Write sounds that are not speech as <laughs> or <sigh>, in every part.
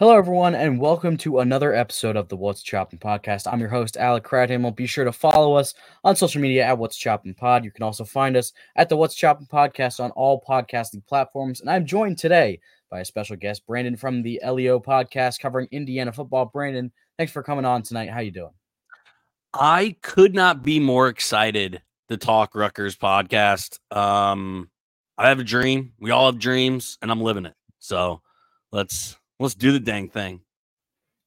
Hello, everyone, and welcome to another episode of the What's Chopping podcast. I'm your host, Alec Crouthamel. Be sure to follow us on social media at What's Chopping Pod. You can also find us at the What's Chopping podcast on all podcasting platforms. And I'm joined today by a special guest, Brandon from the LEO podcast covering Indiana football. Brandon, thanks for coming on tonight. How you doing? I could not be more excited to talk Rutgers podcast. Um, I have a dream. We all have dreams, and I'm living it. So let's Let's do the dang thing.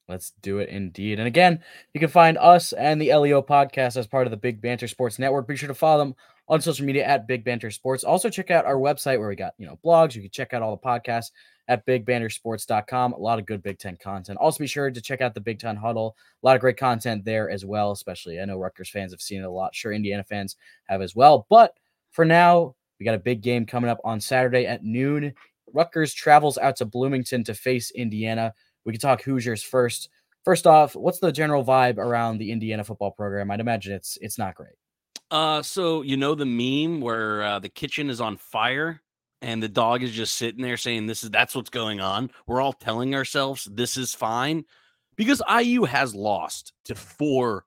Let's do it indeed. And again, you can find us and the LEO podcast as part of the Big Banter Sports Network. Be sure to follow them on social media at Big Banter Sports. Also, check out our website where we got, you know, blogs. You can check out all the podcasts at bigbantersports.com. A lot of good Big Ten content. Also, be sure to check out the Big Ten Huddle. A lot of great content there as well, especially. I know Rutgers fans have seen it a lot. Sure, Indiana fans have as well. But for now, we got a big game coming up on Saturday at noon Rutgers travels out to Bloomington to face Indiana. We can talk Hoosiers first. First off, what's the general vibe around the Indiana football program? I'd imagine it's it's not great. Uh, so you know the meme where uh, the kitchen is on fire and the dog is just sitting there saying this is that's what's going on. We're all telling ourselves this is fine because IU has lost to four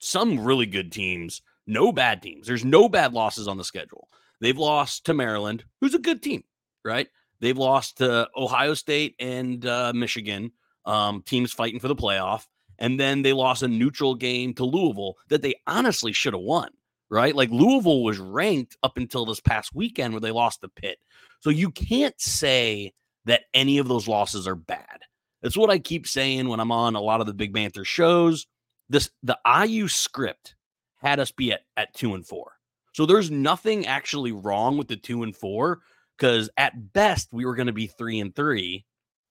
some really good teams, no bad teams. There's no bad losses on the schedule. They've lost to Maryland, who's a good team right? They've lost to Ohio State and uh, Michigan, um, teams fighting for the playoff. And then they lost a neutral game to Louisville that they honestly should have won, right? Like Louisville was ranked up until this past weekend where they lost the Pitt. So you can't say that any of those losses are bad. That's what I keep saying when I'm on a lot of the Big Banter shows. This the IU script had us be at, at two and four. So there's nothing actually wrong with the two and four because at best we were going to be three and three,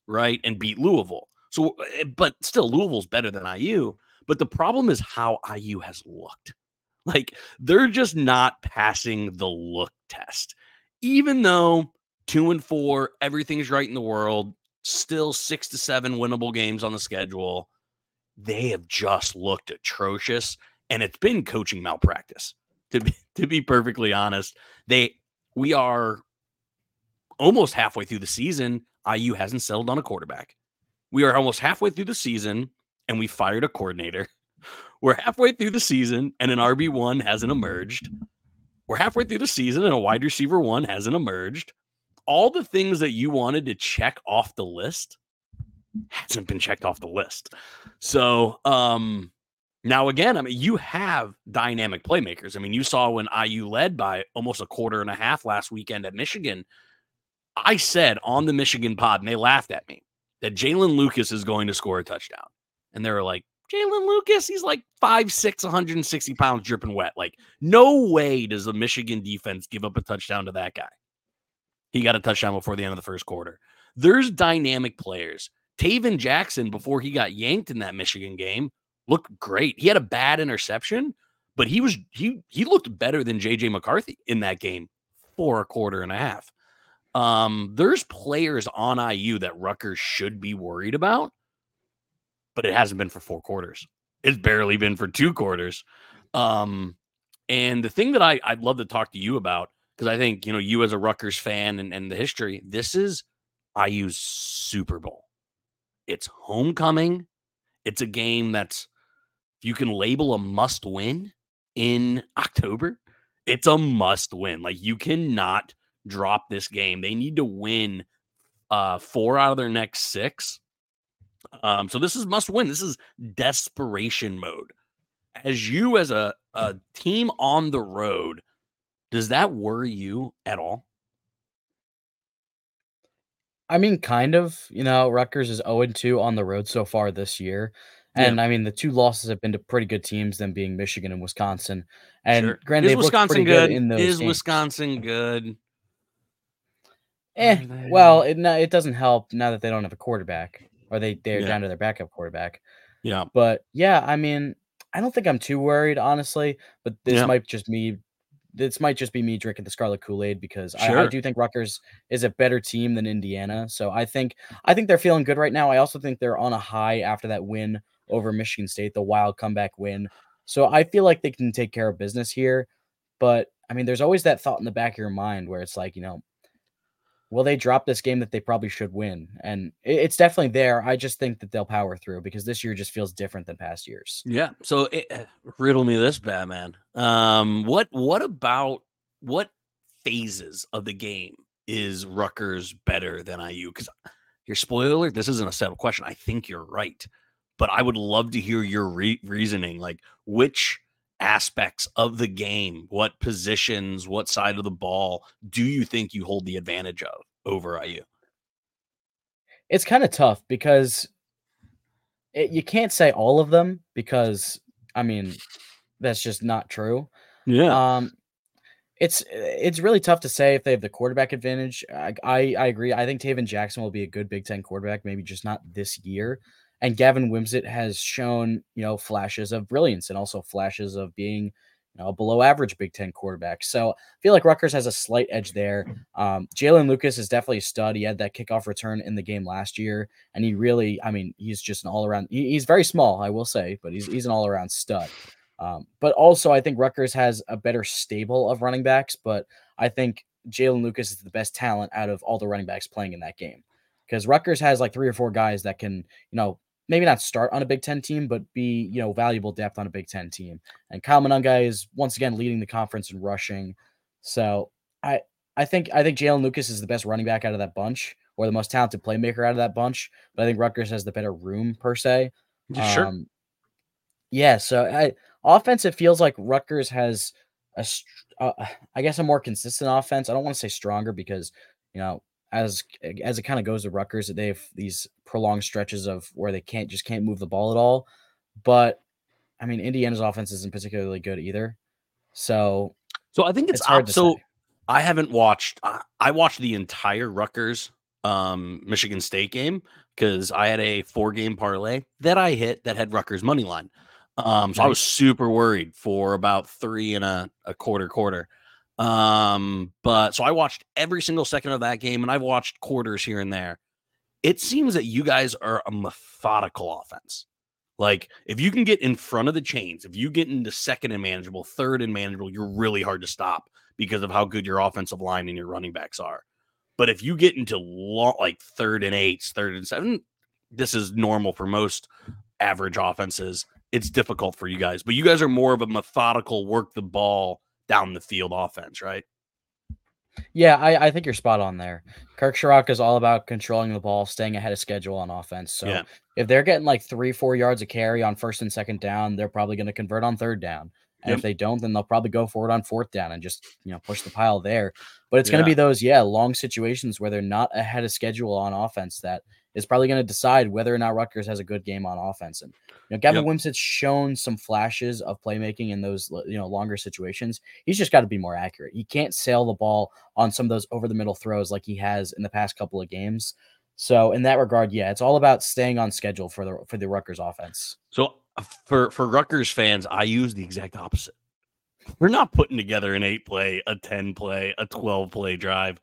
right, and beat Louisville. So, eh, but still, Louisville's better than IU. But the problem is how IU has looked. Like they're just not passing the look test, even though two and four, everything's right in the world. Still six to seven winnable games on the schedule. They have just looked atrocious, and it's been coaching malpractice. To be, <laughs> to be perfectly honest, they we are almost halfway through the season, IU hasn't settled on a quarterback. We are almost halfway through the season and we fired a coordinator. <laughs> We're halfway through the season and an RB1 hasn't emerged. We're halfway through the season and a wide receiver one hasn't emerged. All the things that you wanted to check off the list hasn't been checked off the list. So, um, now again, I mean, you have dynamic playmakers. I mean, you saw when IU led by almost a quarter and a half last weekend at Michigan I said on the Michigan pod, and they laughed at me, that Jaylin Lucas is going to score a touchdown. And they were like, Jaylin Lucas, he's like 5'6, 160 pounds, dripping wet. Like, no way does the Michigan defense give up a touchdown to that guy. He got a touchdown before the end of the first quarter. There's dynamic players. Tayven Jackson, before he got yanked in that Michigan game, looked great. He had a bad interception, but he was he he looked better than JJ McCarthy in that game for a quarter and a half. Um, there's players on IU that Rutgers should be worried about, but it hasn't been for four quarters. It's barely been for two quarters. Um, and the thing that I, I'd love to talk to you about, because I think, you know, you as a Rutgers fan and, and the history, this is IU's Super Bowl. It's homecoming. It's a game that's, you can label a must win in October, it's a must win. Like you cannot drop this game. They need to win uh, four out of their next six. Um, so this is must win. This is desperation mode. As you, as a, a team on the road, does that worry you at all? I mean, kind of. You know, Rutgers is 0 2 on the road so far this year. And yeah. I mean, the two losses have been to pretty good teams, them being Michigan and Wisconsin. And sure. granted, is Wisconsin good? good in those is games. Wisconsin good? Eh, well, it it doesn't help now that they don't have a quarterback, or they they're yeah. down to their backup quarterback. Yeah, but yeah, I mean, I don't think I'm too worried, honestly. But this yeah. might just me. This might just be me drinking the Scarlet Kool Aid because sure. I, I do think Rutgers is a better team than Indiana. So I think I think they're feeling good right now. I also think they're on a high after that win over Michigan State, the wild comeback win. So I feel like they can take care of business here. But I mean, there's always that thought in the back of your mind where it's like, you know, will they drop this game that they probably should win? And it's definitely there. I just think that they'll power through because this year just feels different than past years. Yeah. So it, eh, riddle me this, Batman. Um, what what about what phases of the game is Rutgers better than IU? Because your spoiler, this isn't a settled question. I think you're right, but I would love to hear your re- reasoning. Like which aspects of the game, what positions, what side of the ball do you think you hold the advantage of over IU? It's kind of tough because it, you can't say all of them because I mean that's just not true. Yeah. Um, it's it's really tough to say if they have the quarterback advantage. I, I, I agree. I think Tayven Jackson will be a good Big Ten quarterback, maybe just not this year. And Gavin Wimsatt has shown, you know, flashes of brilliance and also flashes of being, you know, a below average Big Ten quarterback. So I feel like Rutgers has a slight edge there. Um, Jaylin Lucas is definitely a stud. He had that kickoff return in the game last year, and he really, I mean, he's just an all around. He, he's very small, I will say, but he's he's an all around stud. Um, but also, I think Rutgers has a better stable of running backs, but I think Jaylin Lucas is the best talent out of all the running backs playing in that game because Rutgers has like three or four guys that can, you know, maybe not start on a Big Ten team, but be you know valuable depth on a Big Ten team. And Kyle Monangai is once again leading the conference in rushing. So I I think I think Jaylin Lucas is the best running back out of that bunch, or the most talented playmaker out of that bunch. But I think Rutgers has the better room per se. Sure. Um, yeah. So I offense, it feels like Rutgers has a, uh, I guess, a more consistent offense. I don't want to say stronger because you know as as it kind of goes to Rutgers, they have these prolonged stretches of where they can't just can't move the ball at all. But I mean, Indiana's offense isn't particularly good either. So, so I think it's, it's hard. so. I haven't watched. I watched the entire Rutgers um, Michigan State game because I had a four game parlay that I hit that had Rutgers money line. Um, so nice. I was super worried for about three and a, a quarter quarter. Um, but so I watched every single second of that game and I've watched quarters here and there. It seems that you guys are a methodical offense. Like if you can get in front of the chains, if you get into second and manageable, third and manageable, you're really hard to stop because of how good your offensive line and your running backs are. But if you get into long, like third and eights, third and seven, this is normal for most average offenses. It's difficult for you guys, but you guys are more of a methodical, work the ball down the field offense, right? Yeah, I, I think you're spot on there. Kirk Ciarrocca is all about controlling the ball, staying ahead of schedule on offense. So yeah. if they're getting like three, four yards of carry on first and second down, they're probably going to convert on third down. And yep. if they don't, then they'll probably go forward on fourth down and just you know push the pile there. But it's yeah. going to be those yeah long situations where they're not ahead of schedule on offense that is probably going to decide whether or not Rutgers has a good game on offense. And you know, Gavin yep. Wimsatt's shown some flashes of playmaking in those you know longer situations. He's just got to be more accurate. He can't sail the ball on some of those over the middle throws like he has in the past couple of games. So in that regard, yeah, it's all about staying on schedule for the for the Rutgers offense. So uh, for for Rutgers fans, I use the exact opposite. We're not putting together an eight play, a 10 play, a 12 play drive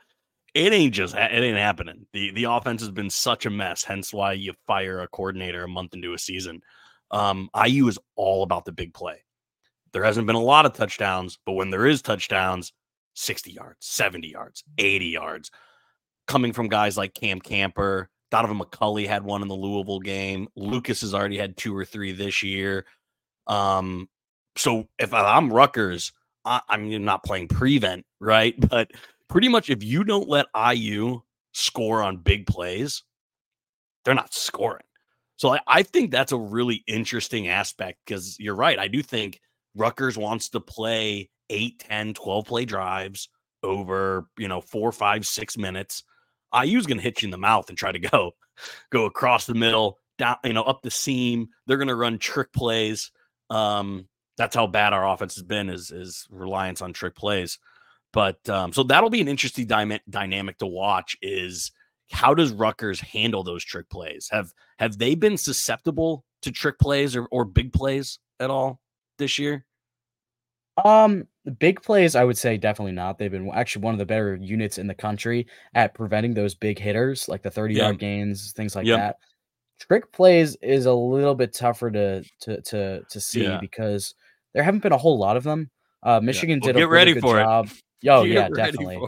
it ain't just it ain't happening. The the offense has been such a mess, hence why you fire a coordinator a month into a season. Um, IU is all about the big play. There hasn't been a lot of touchdowns, but when there is touchdowns, 60 yards, 70 yards, 80 yards, coming from guys like Cam Camper, Donaven McCulley had one in the Louisville game. Lucas has already had two or three this year. Um, so if I'm Rutgers, I, I'm not playing prevent, right? <laughs> But pretty much if you don't let IU score on big plays, they're not scoring. So I, I think that's a really interesting aspect because you're right. I do think Rutgers wants to play 8, 10, 12 play drives over, you know, four, five, six minutes. IU's going to hit you in the mouth and try to go, <laughs> go across the middle, down, you know, up the seam. They're going to run trick plays. Um, that's how bad our offense has been is is reliance on trick plays. But um, so that'll be an interesting dy- dynamic to watch. Is how does Rutgers handle those trick plays? Have have they been susceptible to trick plays or, or big plays at all this year? Um, big plays, I would say definitely not. They've been actually one of the better units in the country at preventing those big hitters, like the 30 yard gains, things like that. Trick plays is a little bit tougher to to to to see yeah. because there haven't been a whole lot of them. Uh, Michigan well, did a get ready good for job. <laughs> It. Oh yeah, definitely.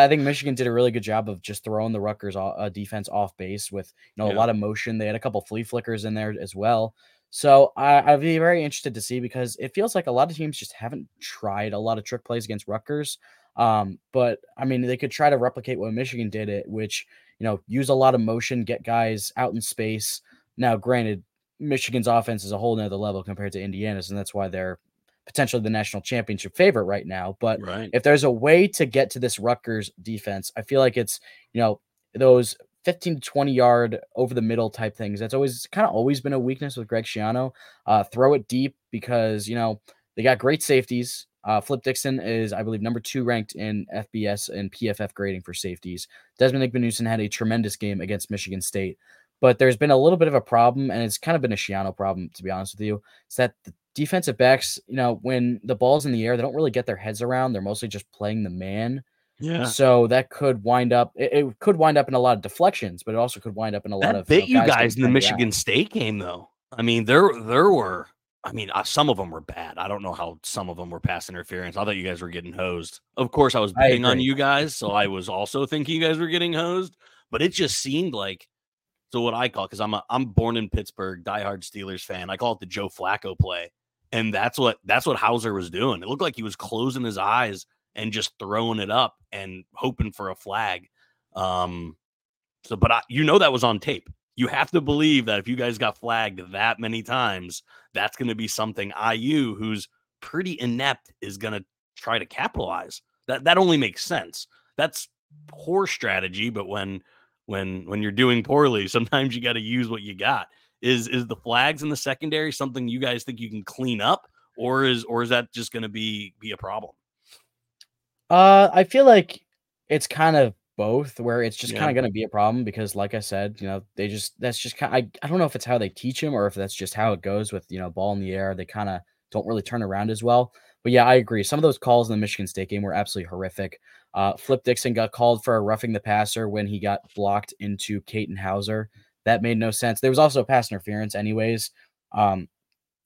I think Michigan did a really good job of just throwing the Rutgers uh, defense off base with you know yeah. a lot of motion. They had a couple flea flickers in there as well. So I, I'd be very interested to see because it feels like a lot of teams just haven't tried a lot of trick plays against Rutgers. Um, but I mean, they could try to replicate what Michigan did, it which you know use a lot of motion, get guys out in space. Now, granted, Michigan's offense is a whole nother level compared to Indiana's, and that's why they're potentially the national championship favorite right now. But right. if there's a way to get to this Rutgers defense, I feel like it's, you know, those 15 to 20 yard over the middle type things. That's always kind of always been a weakness with Greg Schiano. Uh, throw it deep because, you know, they got great safeties. Uh, Flip Dixon is, I believe, number two ranked in FBS and PFF grading for safeties. Desmond Igbinosun had a tremendous game against Michigan State, but there's been a little bit of a problem, and it's kind of been a Schiano problem, to be honest with you. It's that the defensive backs, you know, when the ball's in the air, they don't really get their heads around. They're mostly just playing the man. Yeah. So that could wind up. It, it could wind up in a lot of deflections, but it also could wind up in a that lot of. Bit you, know, guys, guys in the Michigan out. State game, though. I mean, there there were. I mean, uh, some of them were bad. I don't know how some of them were pass interference. I thought you guys were getting hosed. Of course, I was betting on you guys, so I <laughs> was also thinking you guys were getting hosed. But it just seemed like so what I call because I'm a I'm born in Pittsburgh, diehard Steelers fan. I call it the Joe Flacco play and that's what that's what Houser was doing. It looked like he was closing his eyes and just throwing it up and hoping for a flag. Um, so, but I, you know that was on tape. You have to believe that if you guys got flagged that many times, that's going to be something IU, who's pretty inept, is going to try to capitalize. That that only makes sense. That's poor strategy, but when when when you're doing poorly, <laughs> sometimes you got to use what you got. Is is the flags in the secondary something you guys think you can clean up, or is or is that just going to be be a problem? Uh, I feel like it's kind of both, where it's just yeah. kind of going to be a problem because, like I said, you know, they just that's just kind. I I don't know if it's how they teach them or if that's just how it goes with you know ball in the air. They kind of don't really turn around as well. But yeah, I agree. Some of those calls in the Michigan State game were absolutely horrific. Uh, Flip Dixon got called for a roughing the passer when he got blocked into Katin Houser. That made no sense. There was also pass interference, anyways. Um,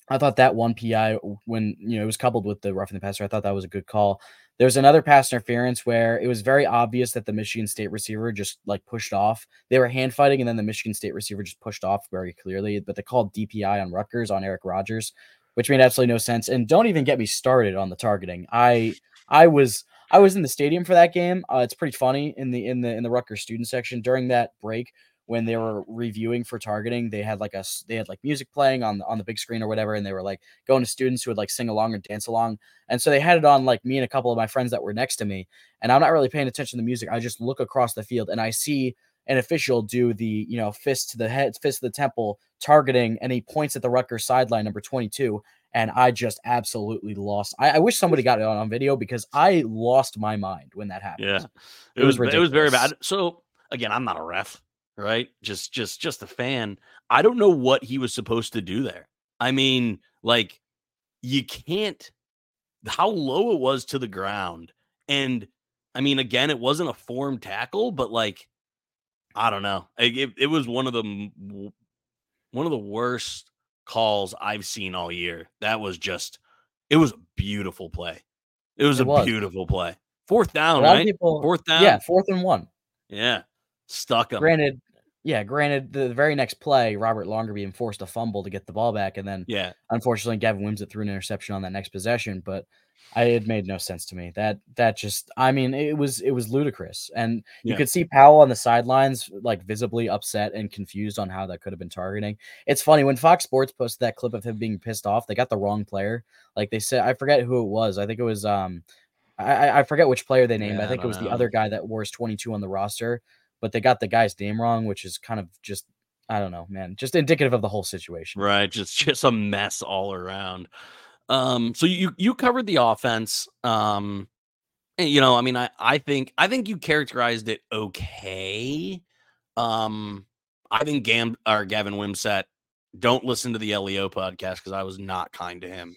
I thought that one PI when you know it was coupled with the roughing the passer, I thought that was a good call. There was another pass interference where it was very obvious that the Michigan State receiver just like pushed off. They were hand fighting, and then the Michigan State receiver just pushed off very clearly. But they called DPI on Rutgers on Eric Rogers, which made absolutely no sense. And don't even get me started on the targeting. I I was I was in the stadium for that game. Uh, it's pretty funny in the in the in the Rutgers student section during that break when they were reviewing for targeting, they had like a they had like music playing on on the big screen or whatever, and they were like going to students who would like sing along or dance along. And so they had it on like me and a couple of my friends that were next to me. And I'm not really paying attention to the music. I just look across the field and I see an official do the you know fist to the head, fist to the temple targeting, and he points at the Rutgers sideline number 22. And I just absolutely lost. I, I wish somebody got it on, on video because I lost my mind when that happened. Yeah, it, it was, was it was very bad. So again, I'm not a ref right? Just just just a fan. I don't know what he was supposed to do there. I mean, like you can't how low it was to the ground. And I mean, again, it wasn't a form tackle, but like I don't know. It, it was one of the one of the worst calls I've seen all year. That was just it was a beautiful play. It was it a was. beautiful play. Fourth down, right? People, fourth down. Yeah, fourth and one. Yeah. Stuck him. Granted, yeah, granted, the very next play, Robert Longerbeam forced a fumble to get the ball back, and then yeah, unfortunately, Gavin Wimsatt threw an interception on that next possession. But I, it made no sense to me. That that just, I mean, it was it was ludicrous, and you yeah. could see Powell on the sidelines, like visibly upset and confused on how that could have been targeting. It's funny when Fox Sports posted that clip of him being pissed off. They got the wrong player. Like they said, I forget who it was. I think it was um, I I forget which player they named. Yeah, I think I it was know. the other guy that twenty two on the roster but they got the guy's name wrong, which is kind of just I don't know, man, just indicative of the whole situation. Right, just just a mess all around. Um, so you you covered the offense. Um, you know, I mean, I I think I think you characterized it okay. Um, I think Gam or Gavin Wimsatt. Don't listen to the LEO podcast because I was not kind to him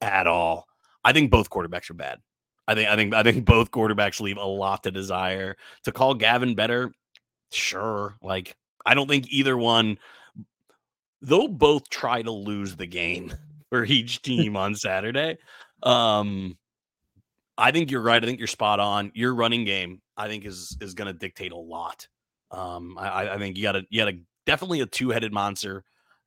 at all. I think both quarterbacks are bad. I think I think I think both quarterbacks leave a lot to desire. To call Gavin better, Sure. Like, I don't think either one, they'll both try to lose the game <laughs> for each <laughs> team on Saturday. Um, I think you're right. I think you're spot on. Your running game, I think is is going to dictate a lot. Um, I, I think you got a you got a definitely a two headed monster.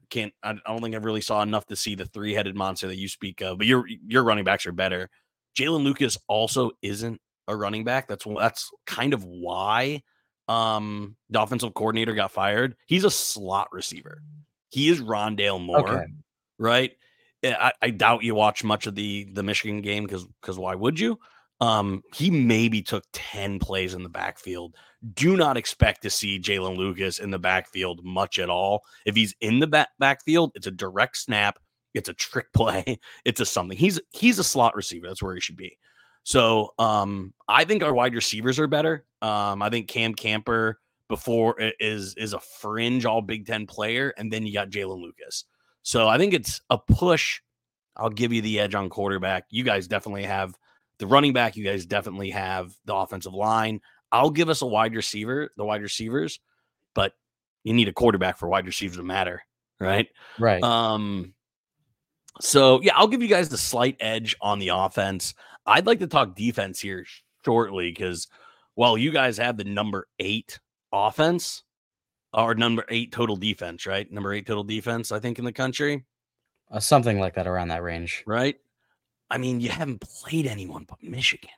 Can't I don't think I really saw enough to see the three headed monster that you speak of. But your your running backs are better. Jaylin Lucas also isn't a running back. That's that's kind of why um the offensive coordinator got fired. He's a slot receiver. He is Rondale Moore, okay. right? Eh, I, I, doubt you watch much of the the Michigan game because because why would you? Um, he maybe took 10 plays in the backfield. Do not expect to see Jaylin Lucas in the backfield much at all. If he's in the back backfield, it's a direct snap, it's a trick play, <laughs> it's a something. He's he's a slot receiver. That's where he should be. So um, I think our wide receivers are better. Um, I think Cam Camper before is is a fringe all Big Ten player, and then you got Jaylin Lucas. So I think it's a push. I'll give you the edge on quarterback. You guys definitely have the running back. You guys definitely have the offensive line. I'll give us a wide receiver, the wide receivers, but you need a quarterback for wide receivers to matter, right? Right. Um. So yeah, I'll give you guys the slight edge on the offense. I'd like to talk defense here shortly because while you guys have the number eight offense or number eight total defense, right? Number eight total defense, I think, in the country. Uh, something like that around that range. Right. I mean, you haven't played anyone but Michigan.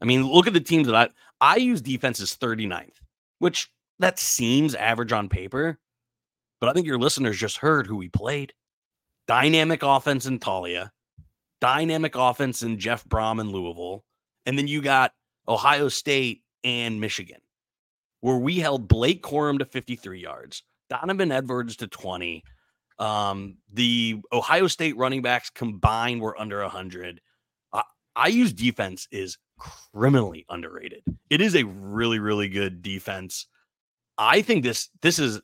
I mean, look at the teams that I IU's defense as 39th, which that seems average on paper, but I think your listeners just heard who we played. Dynamic offense in Taulia, dynamic offense in Jeff Brohm in Louisville, and then you got Ohio State and Michigan, where we held Blake Corum to 53 yards, Donovan Edwards to 20. Um, the Ohio State running backs combined were under 100. Uh, IU's defense is criminally underrated. It is a really, really good defense. I think this this is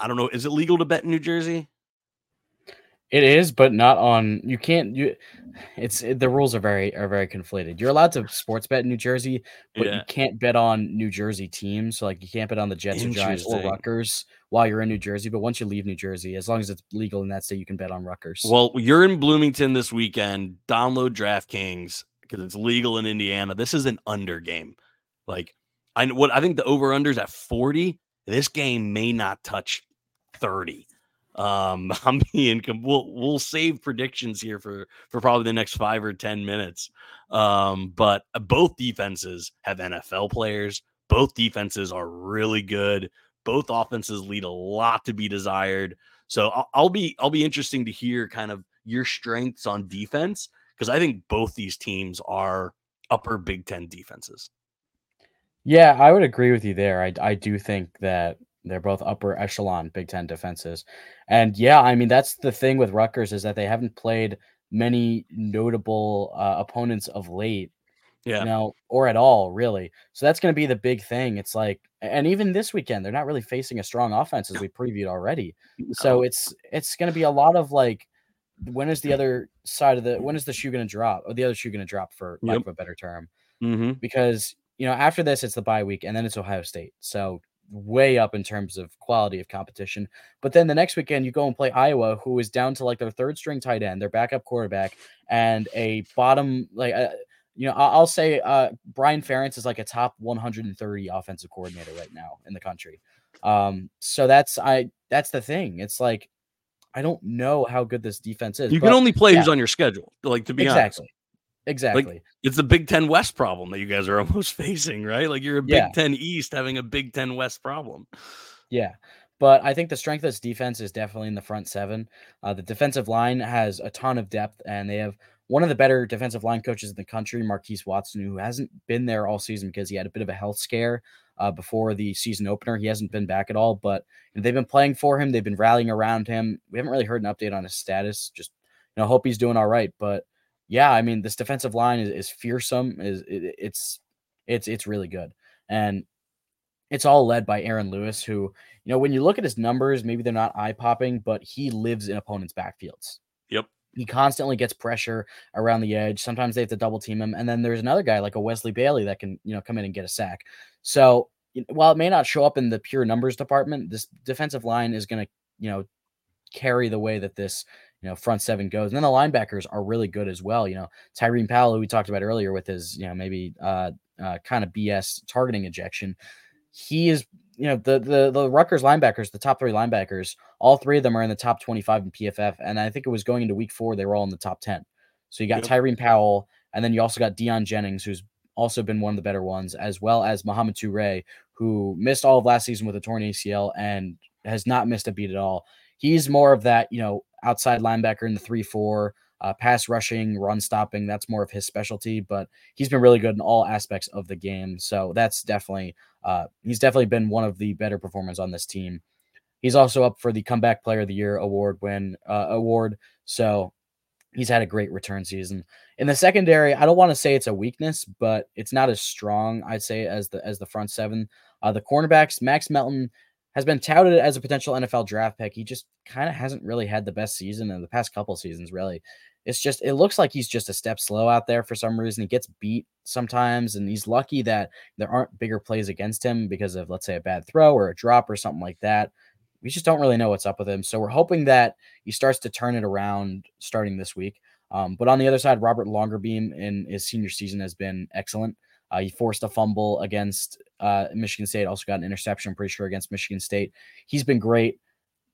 I don't know, is it legal to bet in New Jersey? It is, but not on. You can't. You, it's it, the rules are very are very conflated. You're allowed to sports bet in New Jersey, but yeah. you can't bet on New Jersey teams. So like you can't bet on the Jets or Giants or Rutgers while you're in New Jersey. But once you leave New Jersey, as long as it's legal in that state, you can bet on Rutgers. Well, you're in Bloomington this weekend. Download DraftKings because it's legal in Indiana. This is an under game. Like I what I think the over unders at 40. This game may not touch 30. Um, <laughs> I'm being we'll we'll save predictions here for for probably the next five or ten minutes. Um, but uh, both defenses have NFL players. Both defenses are really good. Both offenses lead a lot to be desired. So I'll, I'll be I'll be interesting to hear kind of your strengths on defense because I think both these teams are upper Big Ten defenses. Yeah, I would agree with you there. I I do think that they're both upper echelon Big Ten defenses. And yeah, I mean, that's the thing with Rutgers is that they haven't played many notable uh, opponents of late. Yeah. You know, or at all, really. So that's going to be the big thing. It's like, and even this weekend, they're not really facing a strong offense as we previewed already. So it's it's going to be a lot of like, when is the other side of the when is the shoe going to drop? Or the other shoe going to drop for lack yep. of a better term? Mm-hmm. Because you know after this it's the bye week and then it's Ohio State. So way up in terms of quality of competition. But then the next weekend, you go and play Iowa, who is down to like their third string tight end, their backup quarterback, and a bottom like. Uh, you know, I'll say uh, Brian Ferentz is like a top 130 offensive coordinator right now in the country. Um, so that's I that's the thing. It's like I don't know how good this defense is. You can only play yeah. who's on your schedule. Like to be exactly. honest. Exactly. Like, it's the Big Ten West problem that you guys are <laughs> almost facing, right? Like you're a Big yeah. Ten East having a Big Ten West problem. Yeah. But I think the strength of this defense is definitely in the front seven. Uh, the defensive line has a ton of depth, and they have one of the better defensive line coaches in the country, Marquise Watson, who hasn't been there all season because he had a bit of a health scare uh, before the season opener. He hasn't been back at all, but they've been playing for him. They've been rallying around him. We haven't really heard an update on his status. Just you know, hope he's doing all right. But yeah, I mean, this defensive line is, is fearsome. Is it, it's it's it's really good, and it's all led by Aaron Lewis, who you know when you look at his numbers, maybe they're not eye popping, but he lives in opponents' backfields. Yep. He constantly gets pressure around the edge. Sometimes they have to double team him, and then there's another guy like a Wesley Bailey that can you know come in and get a sack. So while it may not show up in the pure numbers department, this defensive line is going to you know carry the way that this you know, front seven goes. And then the linebackers are really good as well. You know, Tyreen Powell, who we talked about earlier with his, you know, maybe uh, uh, kind of BS targeting ejection. He is, you know, the the the Rutgers linebackers, the top three linebackers, all three of them are in the top 25 in PFF, and I think it was going into week four they were all in the top 10. So you got yep. Tyreen Powell, and then you also got Deion Jennings, who's also been one of the better ones, as well as Mohamed Toure, who missed all of last season with a torn ACL and has not missed a beat at all. He's more of that, you know, outside linebacker in the three four, uh, pass rushing, run stopping. That's more of his specialty, but he's been really good in all aspects of the game. So that's definitely, uh, he's definitely been one of the better performers on this team. He's also up for the Comeback Player of the Year award win uh, award. So he's had a great return season. In the secondary, I don't want to say it's a weakness, but it's not as strong, I'd say, as the as the front seven. Uh, the cornerbacks, Max Melton has been touted as a potential NFL draft pick. He just kind of hasn't really had the best season in the past couple seasons, really. It's just it looks like he's just a step slow out there for some reason. He gets beat sometimes, and he's lucky that there aren't bigger plays against him because of let's say a bad throw or a drop or something like that we just don't really know what's up with him. So we're hoping that he starts to turn it around starting this week. Um, but on the other side, Robert Longerbeam in his senior season has been excellent. Uh, he forced a fumble against uh, Michigan State, also got an interception, I'm pretty sure, against Michigan State. He's been great.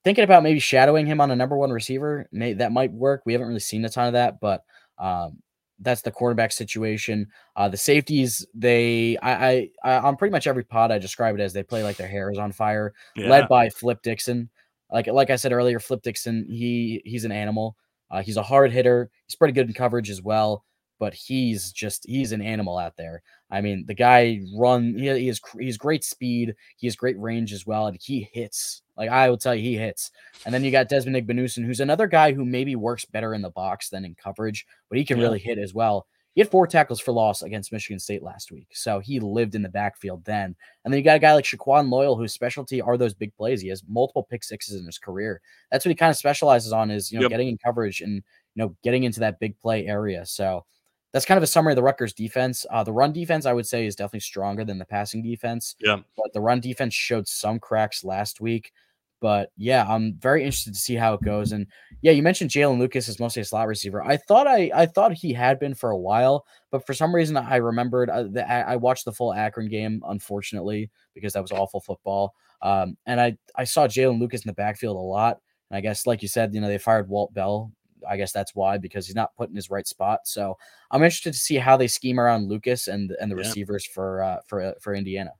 Thinking about maybe shadowing him on a number one receiver, may, that might work. We haven't really seen a ton of that, but um, that's the quarterback situation. Uh, the safeties, they, I, I, on pretty much every pod, I describe it as they play like their hair is on fire, yeah. led by Flip Dixon. Like, like I said earlier, Flip Dixon, he, he's an animal. Uh, he's a hard hitter. He's pretty good in coverage as well, but he's just, he's an animal out there. I mean, the guy run, he, he has, he's great speed. He has great range as well. And he hits like I will tell you, he hits. And then you got Desmond Igbinosun, who's another guy who maybe works better in the box than in coverage, but he can yeah. really hit as well. He had four tackles for loss against Michigan State last week. So he lived in the backfield then. And then you got a guy like Shaquan Loyal, whose specialty are those big plays. He has multiple pick sixes in his career. That's what he kind of specializes on is, you know, yep. getting in coverage and, you know, getting into that big play area. So that's kind of a summary of the Rutgers defense. Uh, the run defense, I would say, is definitely stronger than the passing defense. Yeah. But the run defense showed some cracks last week. But yeah, I'm very interested to see how it goes. And yeah, you mentioned Jaylin Lucas is mostly a slot receiver. I thought I I thought he had been for a while, but for some reason I remembered uh, that I watched the full Akron game, unfortunately, because that was awful football. Um, and I I saw Jaylin Lucas in the backfield a lot. And I guess, like you said, you know, they fired Walt Bell. I guess that's why because he's not put in his right spot. So I'm interested to see how they scheme around Lucas and and the yeah. receivers for uh, for uh, for Indiana.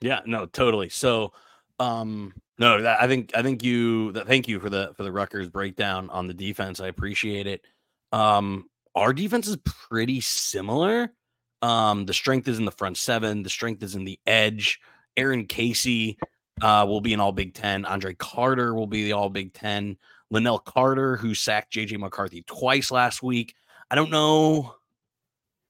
Yeah, no, totally. So um no, that, I think I think you that, thank you for the for the Rutgers breakdown on the defense. I appreciate it. Um our defense is pretty similar. Um the strength is in the front seven, the strength is in the edge. Aaron Casey uh will be an all Big 10. Andre Carter will be the all Big 10. Linnell Carter who sacked JJ McCarthy twice last week. I don't know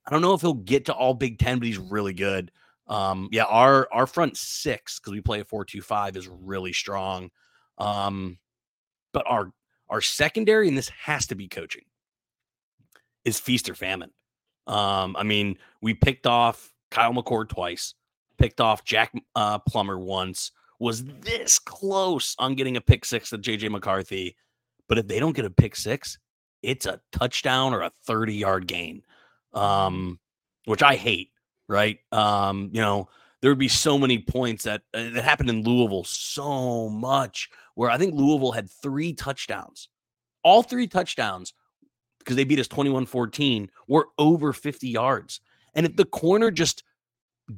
I don't know if he'll get to all Big 10, but he's really good. Um, yeah, our our front six because we play a four two five is really strong. Um, but our our secondary, and this has to be coaching, is feast or famine. Um, I mean, we picked off Kyle McCord twice, picked off Jack uh, Plummer once, was this close on getting a pick six to JJ McCarthy. But if they don't get a pick six, it's a touchdown or a 30 yard gain, um, which I hate right? Um, you know, there would be so many points that uh, that happened in Louisville so much where I think Louisville had three touchdowns. All three touchdowns because they beat us 21-14 were over 50 yards. And if the corner just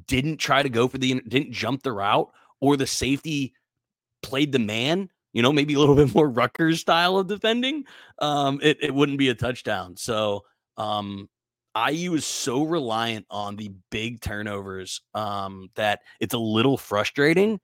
didn't try to go for the didn't jump the route or the safety played the man, you know, maybe a little <laughs> bit more Rutgers style of defending, um, it, it wouldn't be a touchdown. So um, IU is so reliant on the big turnovers um, that it's a little frustrating.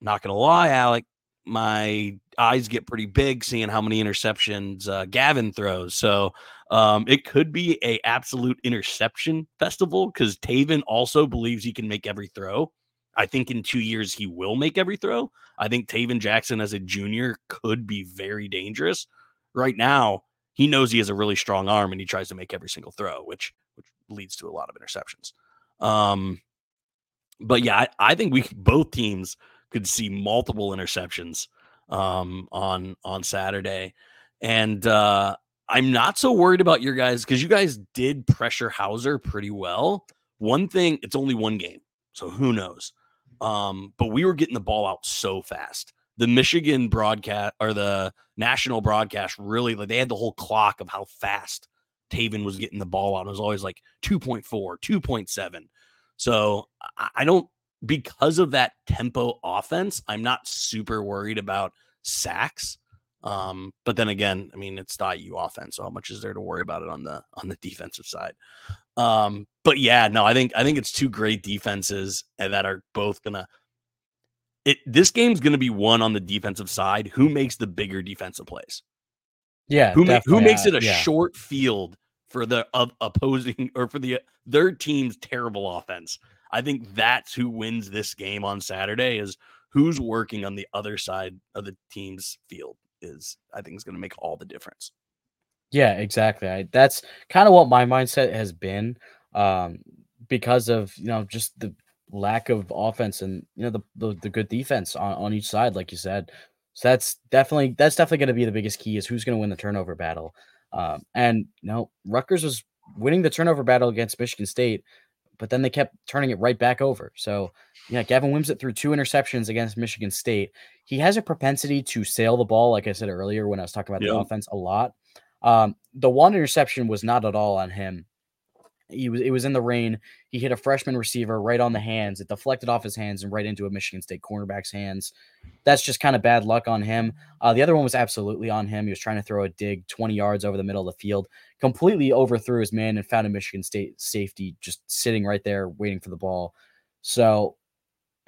Not gonna lie, Alec, my eyes get pretty big seeing how many interceptions uh, Gavin throws. So um, it could be a absolute interception festival because Tayven also believes he can make every throw. I think in two years he will make every throw. I think Tayven Jackson as a junior could be very dangerous. Right now, he knows he has a really strong arm and he tries to make every single throw, which which leads to a lot of interceptions. Um, but yeah, I, I think we both teams could see multiple interceptions um, on on Saturday, and uh, I'm not so worried about your guys because you guys did pressure Houser pretty well. One thing, it's only one game, so who knows? Um, but we were getting the ball out so fast. The Michigan broadcast or the national broadcast really like they had the whole clock of how fast Tayven was getting the ball out. It was always like 2.4, 2.7. So I don't because of that tempo offense, I'm not super worried about sacks. Um, but then again, I mean, it's the IU offense, so how much is there to worry about it on the on the defensive side? Um, but yeah, no, I think I think it's two great defenses and that are both gonna. It this game's gonna be won on the defensive side. Who makes the bigger defensive plays? Yeah, who ma- who makes uh, it a yeah. short field for the of opposing or for the their team's terrible offense? I think that's who wins this game on Saturday. Is who's working on the other side of the team's field is I think is going to make all the difference. Yeah, exactly. I, that's kind of what my mindset has been um, because of you know just the lack of offense and you know the the, the good defense on, on each side, like you said. So that's definitely that's definitely going to be the biggest key is who's going to win the turnover battle. Um, and you know, Rutgers was winning the turnover battle against Michigan State, but then they kept turning it right back over. So yeah, Gavin Wimsatt threw two interceptions against Michigan State. He has a propensity to sail the ball, like I said earlier when I was talking about the offense a lot. Um, the one interception was not at all on him. He was it was in the rain. He hit a freshman receiver right on the hands. It deflected off his hands and right into a Michigan State cornerback's hands. That's just kind of bad luck on him. Uh, the other one was absolutely on him. He was trying to throw a dig 20 yards over the middle of the field, completely overthrew his man and found a Michigan State safety just sitting right there waiting for the ball. So,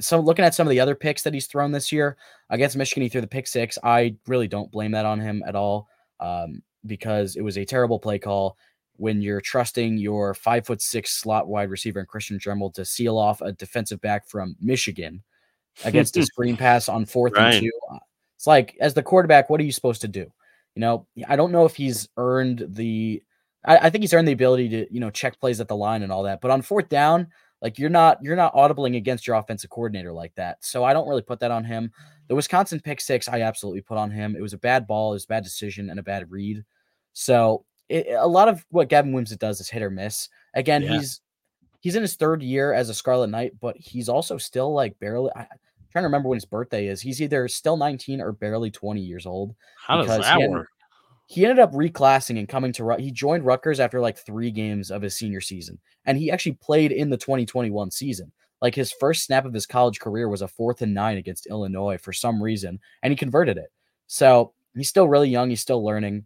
so looking at some of the other picks that he's thrown this year against Michigan, he threw the pick six. I really don't blame that on him at all um, because it was a terrible play call when you're trusting your five foot six slot wide receiver and Christian Dremel to seal off a defensive back from Michigan against a <laughs> screen pass on fourth Right. and two. uh, It's like as the quarterback, what are you supposed to do? You know, I don't know if he's earned the. I, I think he's earned the ability to you know check plays at the line and all that, but on fourth down, like you're not you're not audibling against your offensive coordinator like that. So I don't really put that on him. The Wisconsin pick six, I absolutely put on him. It was a bad ball, it was a bad decision, and a bad read. So it, a lot of what Gavin Wimsatt does is hit or miss. Again, Yeah. he's he's in his third year as a Scarlet Knight, but he's also still like barely. I, I'm trying to remember when his birthday is. He's either still 19 or barely 20 years old. How does that he had- work? He ended up reclassing and coming to he joined Rutgers after like three games of his senior season, and he actually played in the 2021 season. Like his first snap of his college career was a fourth and nine against Illinois for some reason, and he converted it. So he's still really young. He's still learning,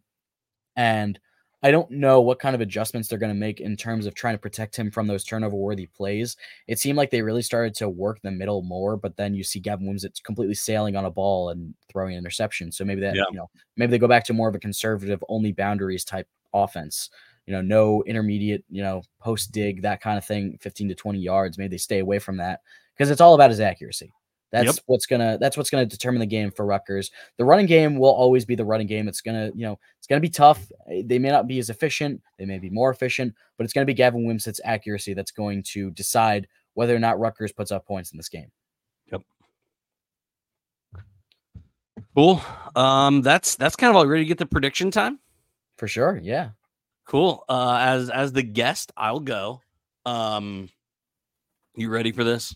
and I don't know what kind of adjustments they're going to make in terms of trying to protect him from those turnover worthy plays. It seemed like they really started to work the middle more, but then you see Gavin Wimsatt completely sailing on a ball and throwing an interception. So maybe that, Yeah. you know, maybe they go back to more of a conservative, only boundaries type offense. You know, no intermediate, you know, post dig, that kind of thing, 15 to 20 yards. Maybe they stay away from that because it's all about his accuracy. That's Yep. what's gonna that's what's gonna determine the game for Rutgers. The running game will always be the running game. It's gonna, you know, it's gonna be tough. Eh, They may not be as efficient, they may be more efficient, but it's gonna be Gavin Wimsatt's accuracy that's going to decide whether or not Rutgers puts up points in this game. Yep. Cool. Um, that's that's kind of all. Ready to get the prediction time? For sure. Yeah. Cool. Uh, as as the guest, I'll go. Um, you ready for this?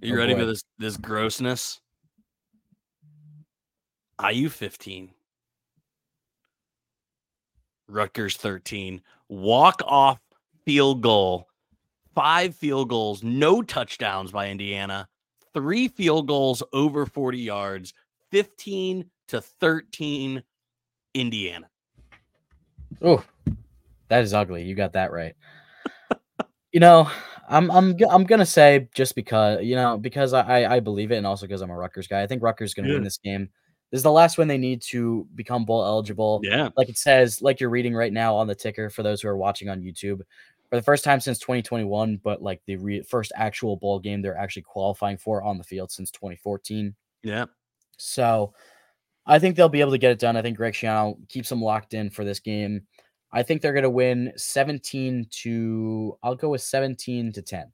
You Oh, ready for this this grossness? IU fifteen. Rutgers thirteen. Walk off field goal. Five field goals, no touchdowns by Indiana. Three field goals over 40 yards. 15 to 13 Indiana. Oh, that is ugly. You got that right. You know, I'm I'm I'm gonna say just because you know because I I I believe it and also because I'm a Rutgers guy. I think Rutgers is gonna Yeah. win this game. This is the last one they need to become bowl eligible. Yeah. Like it says, like you're reading right now on the ticker for those who are watching on YouTube. For the first time since 2021, but like the re- first actual bowl game they're actually qualifying for on the field since 2014. Yeah. So I think they'll be able to get it done. I think Greg Schiano keeps them locked in for this game. I think they're going to win 17 to, I'll go with 17 to 10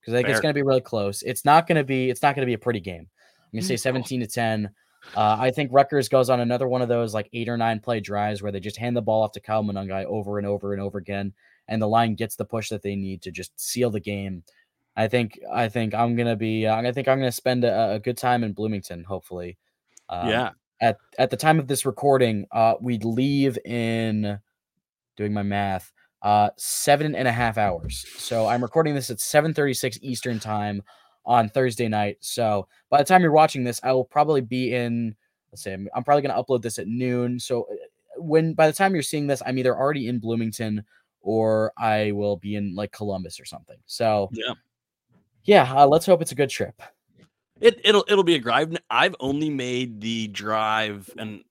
because I think it's going to be really close. It's not going to be, it's not going to be a pretty game. I'm going to say 17 to 10. Uh, I think Rutgers goes on another one of those like eight or nine play drives where they just hand the ball off to Kyle Monangai over and over and over again. and the line gets the push that they need to just seal the game. I think I think I'm gonna be uh, I think I'm gonna spend a, a good time in Bloomington. Hopefully, um, yeah. At at the time of this recording, uh, we leave in doing my math uh seven and a half hours. So I'm recording this at 7:36 Eastern time on Thursday night. So by the time you're watching this, I will probably be in. Let's say I'm, I'm probably gonna upload this at noon. So uh, when by the time you're seeing this, I'm either already in Bloomington or I will be in like Columbus or something. So Yeah. yeah, uh, let's hope it's a good trip. It it'll it'll be a drive. I've only made the drive and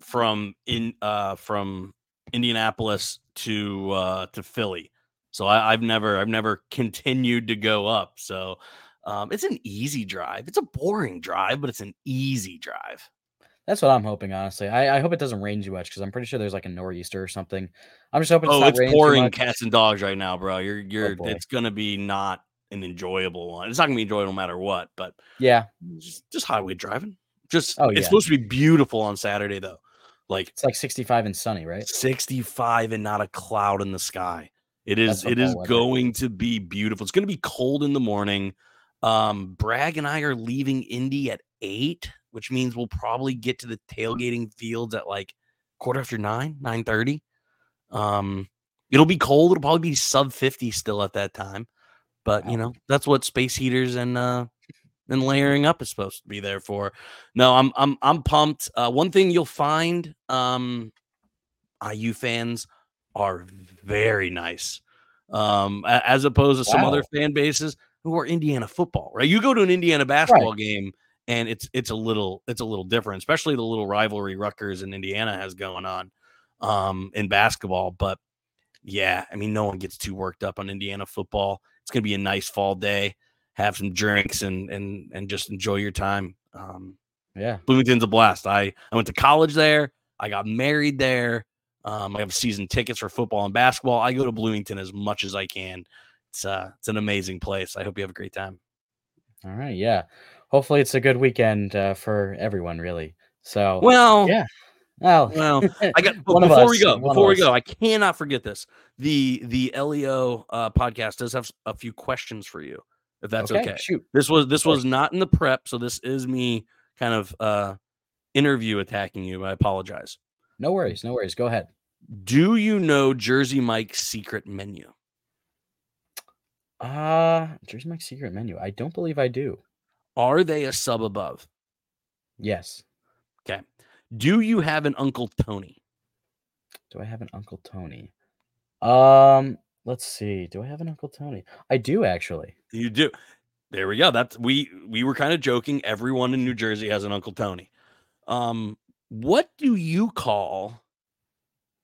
from in uh from Indianapolis to uh to Philly. So I, I've never I've never continued to go up. So um it's an easy drive. It's a boring drive, but it's an easy drive. That's what I'm hoping, honestly. I, I hope it doesn't rain too much because I'm pretty sure there's like a nor'easter or something. I'm just hoping it's Oh, it's pouring cats and dogs right now, bro. You're you're boy. it's gonna be not an enjoyable one. It's not gonna be enjoyable no matter what, but Yeah, just, just highway driving. Just Oh, it's yeah. supposed to be beautiful on Saturday though. Like it's like 65 and sunny, right? 65 and not a cloud in the sky. It is it is weather. going to be beautiful. It's going to be cold in the morning. Um Bragg and I are leaving Indy at 8, which means we'll probably get to the tailgating fields at like quarter after 9, 9:30. Um it'll be cold. It'll probably be sub 50 still at that time. But, you know, that's what space heaters and uh and layering up is supposed to be there for. No, I'm I'm I'm pumped. Uh, one thing you'll find, um, IU fans are very nice, um, as opposed to some other fan bases who are Indiana football. Right? You go to an Indiana basketball game, and it's it's a little it's a little different, especially the little rivalry Rutgers and Indiana has going on um, in basketball. But yeah, I mean, no one gets too worked up on Indiana football. It's gonna be a nice fall day. Have some drinks and and and just enjoy your time. Um, Yeah. Bloomington's a blast. I I went to college there. I got married there. Um, I have season tickets for football and basketball. I go to Bloomington as much as I can. It's uh it's an amazing place. I hope you have a great time. All right. Yeah. Hopefully it's a good weekend uh, for everyone, really. So, Well, yeah. well, well, I got <laughs> One of before we go. Before we go, I cannot forget this. The the LEO uh, podcast does have a few questions for you, if that's okay. Shoot. This was this was not in the prep, so this is me kind of uh interview attacking you. I apologize. No worries. No worries. Go ahead. Do you know Jersey Mike's secret menu? Uh, Jersey Mike's secret menu. I don't believe I do. Are they a sub above? Yes. Okay. Do you have an Uncle Tony? Do I have an Uncle Tony? Um, let's see. Do I have an Uncle Tony? I do actually. You do. There we go. That's we we were kind of joking. Everyone in New Jersey has an Uncle Tony. Um, what do you call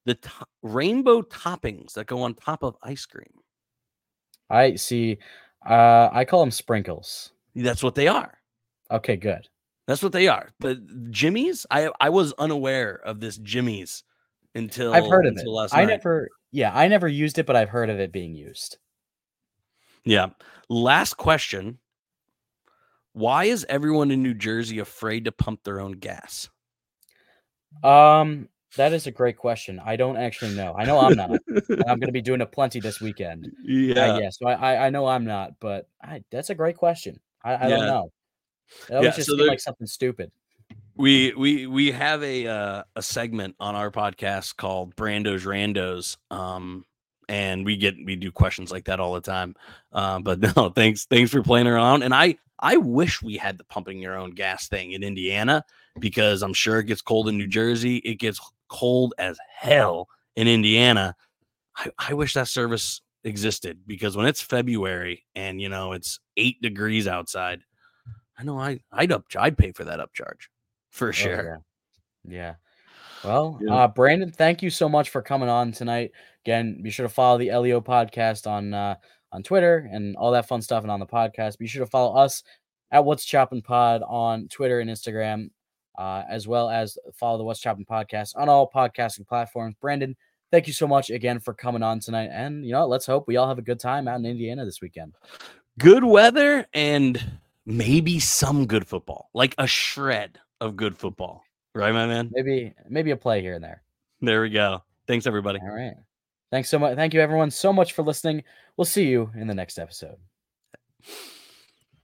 the to- rainbow toppings that go on top of ice cream? I see. Uh, I call them sprinkles. That's what they are. Okay, good. That's what they are. But jimmies, I I was unaware of this jimmies until I've heard of it. last I night. never. Yeah, I never used it, but I've heard of it being used. Yeah. Last question. Why is everyone in New Jersey afraid to pump their own gas? Um, that is a great question. I don't actually know. I know I'm not. I'm <laughs> going to be doing a plenty this weekend. Uh, yeah. yeah, so I, I I know I'm not, but I, that's a great question. I, I Yeah. don't know. It always Yeah, just so seemed like something stupid. We we we have a uh, a segment on our podcast called Brando's Randos. Um and we get we do questions like that all the time. Um, but <laughs> no, thanks thanks for playing around. And I I wish we had the pumping your own gas thing in Indiana because I'm sure it gets cold in New Jersey. It gets cold as hell in Indiana. I, I wish that service existed because when it's February and you know it's eight degrees outside, I know I I'd up I'd pay for that upcharge for Oh, sure. yeah. Yeah. Well, Yeah. uh, Brandon, thank you so much for coming on tonight. Again, be sure to follow the LEO podcast on uh, on Twitter and all that fun stuff, and on the podcast. Be sure to follow us at What's Chopping Pod on Twitter and Instagram, uh, as well as follow the What's Chopping podcast on all podcasting platforms. Brandon, thank you so much again for coming on tonight, and you know, let's hope we all have a good time out in Indiana this weekend. Good weather and maybe some good football, like a shred of good football. Right, my man? Maybe maybe a play here and there. There we go. Thanks, everybody. All right. Thanks so much. Thank you, everyone, so much for listening. We'll see you in the next episode.